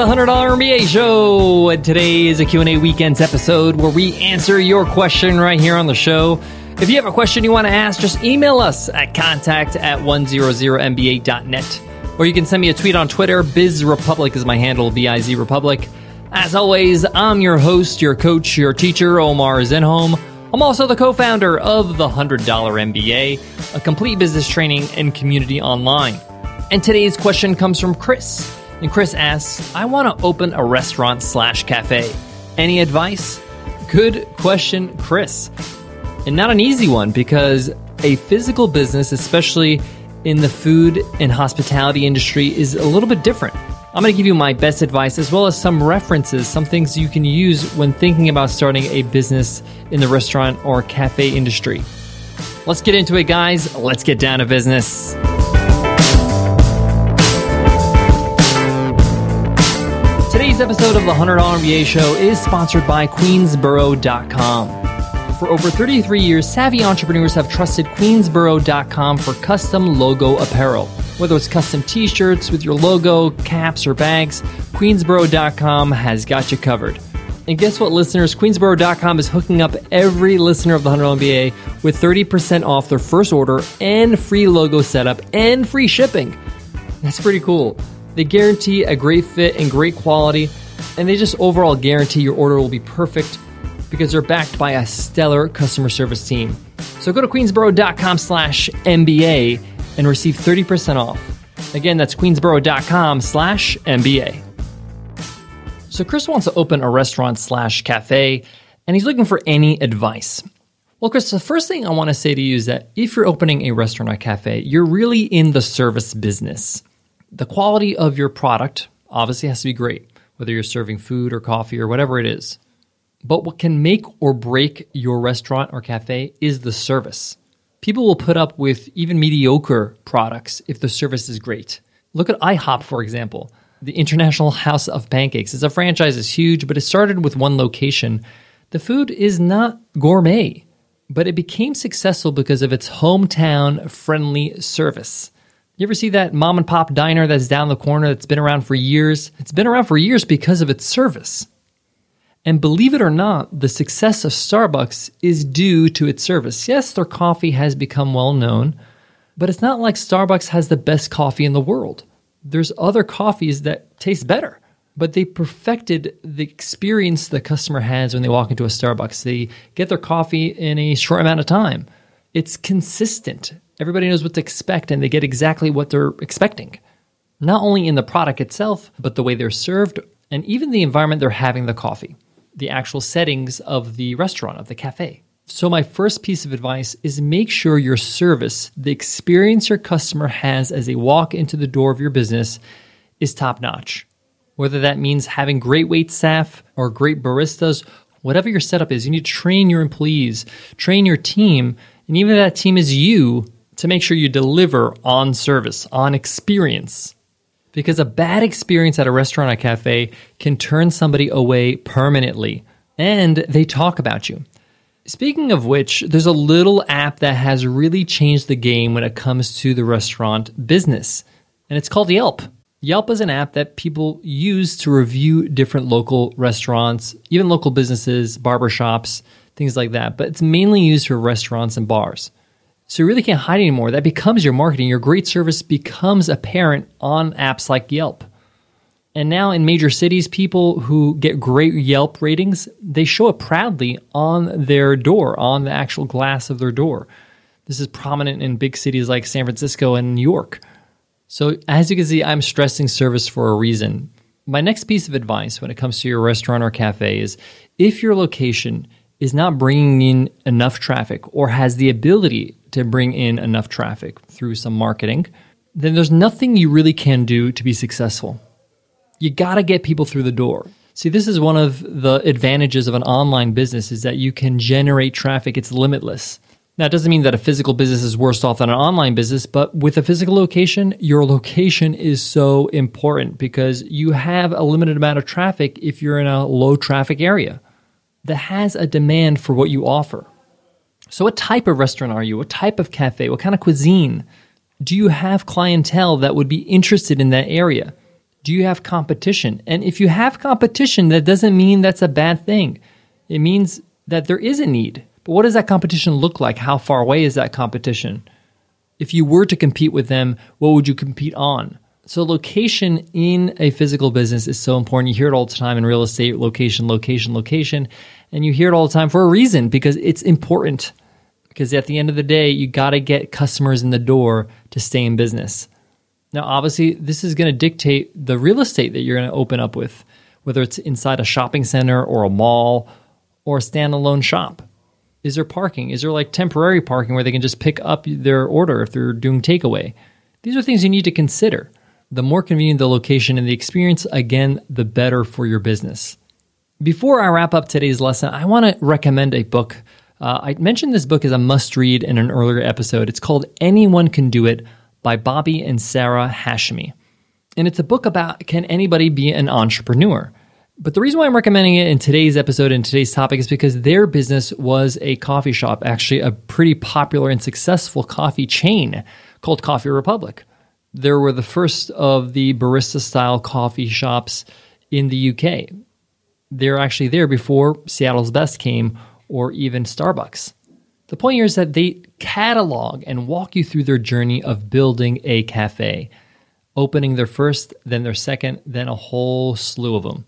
the $100 MBA show. And today is a Q&A weekends episode where we answer your question right here on the show. If you have a question you want to ask, just email us at contact at 100mba.net. Or you can send me a tweet on Twitter. BizRepublic is my handle, B-I-Z Republic. As always, I'm your host, your coach, your teacher, Omar Zenhom. I'm also the co-founder of the $100 MBA, a complete business training and community online. And today's question comes from Chris. And Chris asks, I want to open a restaurant slash cafe. Any advice? Good question, Chris. And not an easy one because a physical business, especially in the food and hospitality industry, is a little bit different. I'm going to give you my best advice as well as some references, some things you can use when thinking about starting a business in the restaurant or cafe industry. Let's get into it, guys. Let's get down to business. Today's episode of the $100 MBA show is sponsored by Queensboro.com. For over 33 years, savvy entrepreneurs have trusted Queensboro.com for custom logo apparel. Whether it's custom t shirts with your logo, caps, or bags, Queensboro.com has got you covered. And guess what, listeners? Queensboro.com is hooking up every listener of the 100 MBA with 30% off their first order and free logo setup and free shipping. That's pretty cool. They guarantee a great fit and great quality, and they just overall guarantee your order will be perfect because they're backed by a stellar customer service team. So go to queensboro.com slash MBA and receive 30% off. Again, that's queensboro.com slash MBA. So Chris wants to open a restaurant slash cafe, and he's looking for any advice. Well, Chris, the first thing I want to say to you is that if you're opening a restaurant or cafe, you're really in the service business the quality of your product obviously has to be great, whether you're serving food or coffee or whatever it is. But what can make or break your restaurant or cafe is the service. People will put up with even mediocre products if the service is great. Look at IHOP, for example. The International House of Pancakes. It's a franchise, it's huge, but it started with one location. The food is not gourmet, but it became successful because of its hometown friendly service. You ever see that mom and pop diner that's down the corner that's been around for years? It's been around for years because of its service. And believe it or not, the success of Starbucks is due to its service. Yes, their coffee has become well known, but it's not like Starbucks has the best coffee in the world. There's other coffees that taste better, but they perfected the experience the customer has when they walk into a Starbucks. They get their coffee in a short amount of time. It's consistent. Everybody knows what to expect and they get exactly what they're expecting. Not only in the product itself, but the way they're served and even the environment they're having the coffee, the actual settings of the restaurant, of the cafe. So, my first piece of advice is make sure your service, the experience your customer has as they walk into the door of your business, is top notch. Whether that means having great wait staff or great baristas, whatever your setup is, you need to train your employees, train your team, and even if that team is you, to make sure you deliver on service, on experience. Because a bad experience at a restaurant or cafe can turn somebody away permanently, and they talk about you. Speaking of which, there's a little app that has really changed the game when it comes to the restaurant business, and it's called Yelp. Yelp is an app that people use to review different local restaurants, even local businesses, barbershops, things like that, but it's mainly used for restaurants and bars. So you really can't hide anymore. That becomes your marketing. Your great service becomes apparent on apps like Yelp. And now in major cities, people who get great Yelp ratings, they show it proudly on their door, on the actual glass of their door. This is prominent in big cities like San Francisco and New York. So as you can see, I'm stressing service for a reason. My next piece of advice when it comes to your restaurant or cafe is if your location is not bringing in enough traffic or has the ability to bring in enough traffic through some marketing, then there's nothing you really can do to be successful. You got to get people through the door. See, this is one of the advantages of an online business is that you can generate traffic. It's limitless. Now, it doesn't mean that a physical business is worse off than an online business, but with a physical location, your location is so important because you have a limited amount of traffic if you're in a low traffic area that has a demand for what you offer. So, what type of restaurant are you? What type of cafe? What kind of cuisine? Do you have clientele that would be interested in that area? Do you have competition? And if you have competition, that doesn't mean that's a bad thing. It means that there is a need. But what does that competition look like? How far away is that competition? If you were to compete with them, what would you compete on? So, location in a physical business is so important. You hear it all the time in real estate location, location, location. And you hear it all the time for a reason because it's important. Because at the end of the day, you got to get customers in the door to stay in business. Now, obviously, this is going to dictate the real estate that you're going to open up with, whether it's inside a shopping center or a mall or a standalone shop. Is there parking? Is there like temporary parking where they can just pick up their order if they're doing takeaway? These are things you need to consider. The more convenient the location and the experience, again, the better for your business. Before I wrap up today's lesson, I want to recommend a book. Uh, I mentioned this book as a must read in an earlier episode. It's called Anyone Can Do It by Bobby and Sarah Hashemi. And it's a book about can anybody be an entrepreneur? But the reason why I'm recommending it in today's episode and today's topic is because their business was a coffee shop, actually, a pretty popular and successful coffee chain called Coffee Republic. They were the first of the barista style coffee shops in the UK. They're actually there before Seattle's Best came or even Starbucks. The point here is that they catalog and walk you through their journey of building a cafe, opening their first, then their second, then a whole slew of them.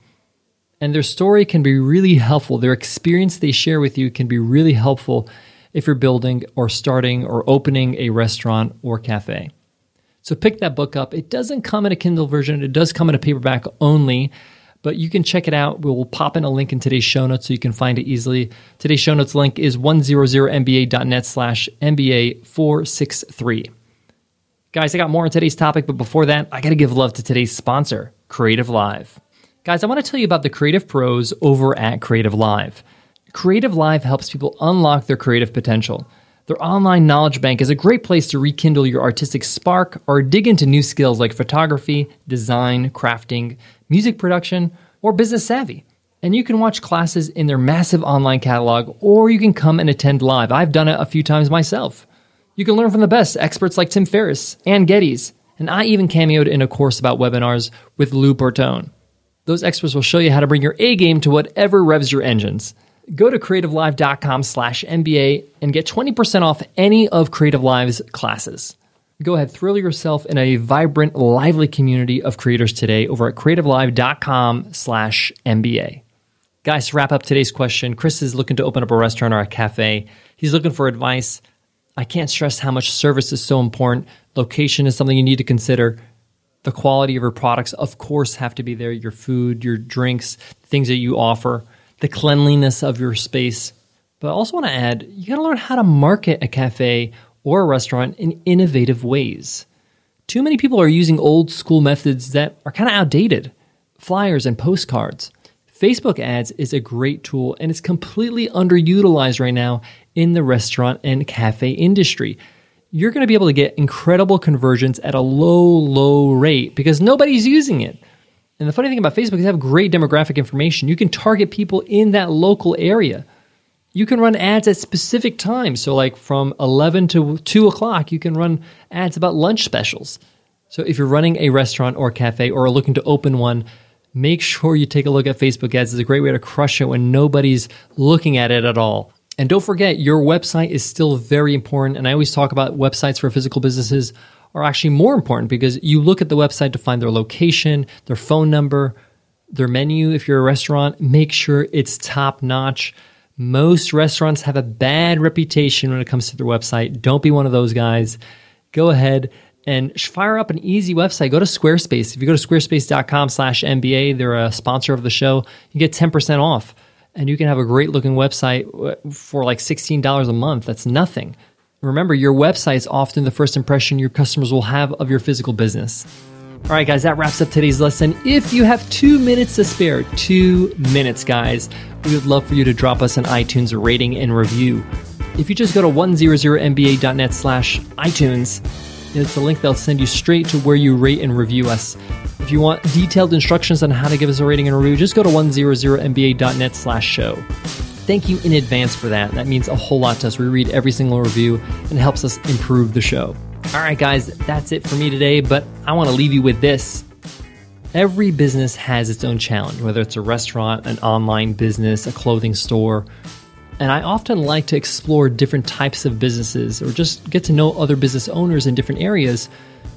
And their story can be really helpful. Their experience they share with you can be really helpful if you're building or starting or opening a restaurant or cafe. So pick that book up. It doesn't come in a Kindle version, it does come in a paperback only but you can check it out. We'll pop in a link in today's show notes so you can find it easily. Today's show notes link is 100mba.net slash MBA463. Guys, I got more on today's topic, but before that, I got to give love to today's sponsor, Creative Live. Guys, I want to tell you about the creative pros over at Creative Live. Creative Live helps people unlock their creative potential. Their online knowledge bank is a great place to rekindle your artistic spark or dig into new skills like photography, design, crafting, music production, or business savvy. And you can watch classes in their massive online catalog, or you can come and attend live. I've done it a few times myself. You can learn from the best experts like Tim Ferriss and Geddes, and I even cameoed in a course about webinars with Lou Bertone. Those experts will show you how to bring your A game to whatever revs your engines. Go to creativelive.com slash MBA and get 20% off any of Creative Live's classes. Go ahead, thrill yourself in a vibrant, lively community of creators today over at creativelive.com slash MBA. Guys, to wrap up today's question, Chris is looking to open up a restaurant or a cafe. He's looking for advice. I can't stress how much service is so important. Location is something you need to consider. The quality of your products, of course, have to be there. Your food, your drinks, things that you offer the cleanliness of your space. But I also want to add, you got to learn how to market a cafe or a restaurant in innovative ways. Too many people are using old school methods that are kind of outdated flyers and postcards. Facebook ads is a great tool and it's completely underutilized right now in the restaurant and cafe industry. You're going to be able to get incredible conversions at a low, low rate because nobody's using it. And the funny thing about Facebook is they have great demographic information. You can target people in that local area. You can run ads at specific times. So, like from 11 to 2 o'clock, you can run ads about lunch specials. So, if you're running a restaurant or cafe or are looking to open one, make sure you take a look at Facebook ads. It's a great way to crush it when nobody's looking at it at all. And don't forget, your website is still very important. And I always talk about websites for physical businesses are actually more important because you look at the website to find their location, their phone number, their menu. If you're a restaurant, make sure it's top notch. Most restaurants have a bad reputation when it comes to their website. Don't be one of those guys. Go ahead and fire up an easy website. Go to Squarespace. If you go to squarespace.com slash MBA, they're a sponsor of the show. You get 10% off and you can have a great looking website uh, for like $16 a month. That's nothing. Remember, your website is often the first impression your customers will have of your physical business. All right, guys, that wraps up today's lesson. If you have two minutes to spare, two minutes, guys, we would love for you to drop us an iTunes rating and review. If you just go to 100mba.net slash iTunes, it's a link that'll send you straight to where you rate and review us. If you want detailed instructions on how to give us a rating and review, just go to 100mba.net slash show. Thank you in advance for that. That means a whole lot to us. We read every single review and helps us improve the show. All right, guys, that's it for me today, but I want to leave you with this. Every business has its own challenge, whether it's a restaurant, an online business, a clothing store. And I often like to explore different types of businesses or just get to know other business owners in different areas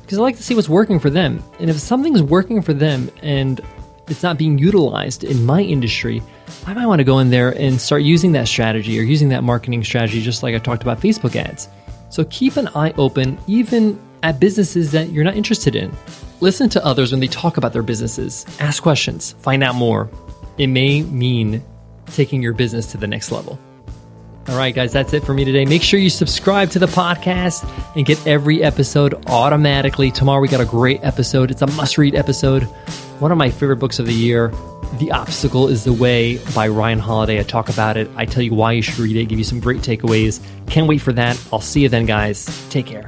because I like to see what's working for them. And if something's working for them and it's not being utilized in my industry, I might want to go in there and start using that strategy or using that marketing strategy, just like I talked about Facebook ads. So keep an eye open, even at businesses that you're not interested in. Listen to others when they talk about their businesses, ask questions, find out more. It may mean taking your business to the next level. All right, guys, that's it for me today. Make sure you subscribe to the podcast and get every episode automatically. Tomorrow, we got a great episode. It's a must read episode. One of my favorite books of the year, The Obstacle is the Way by Ryan Holiday. I talk about it. I tell you why you should read it, give you some great takeaways. Can't wait for that. I'll see you then, guys. Take care.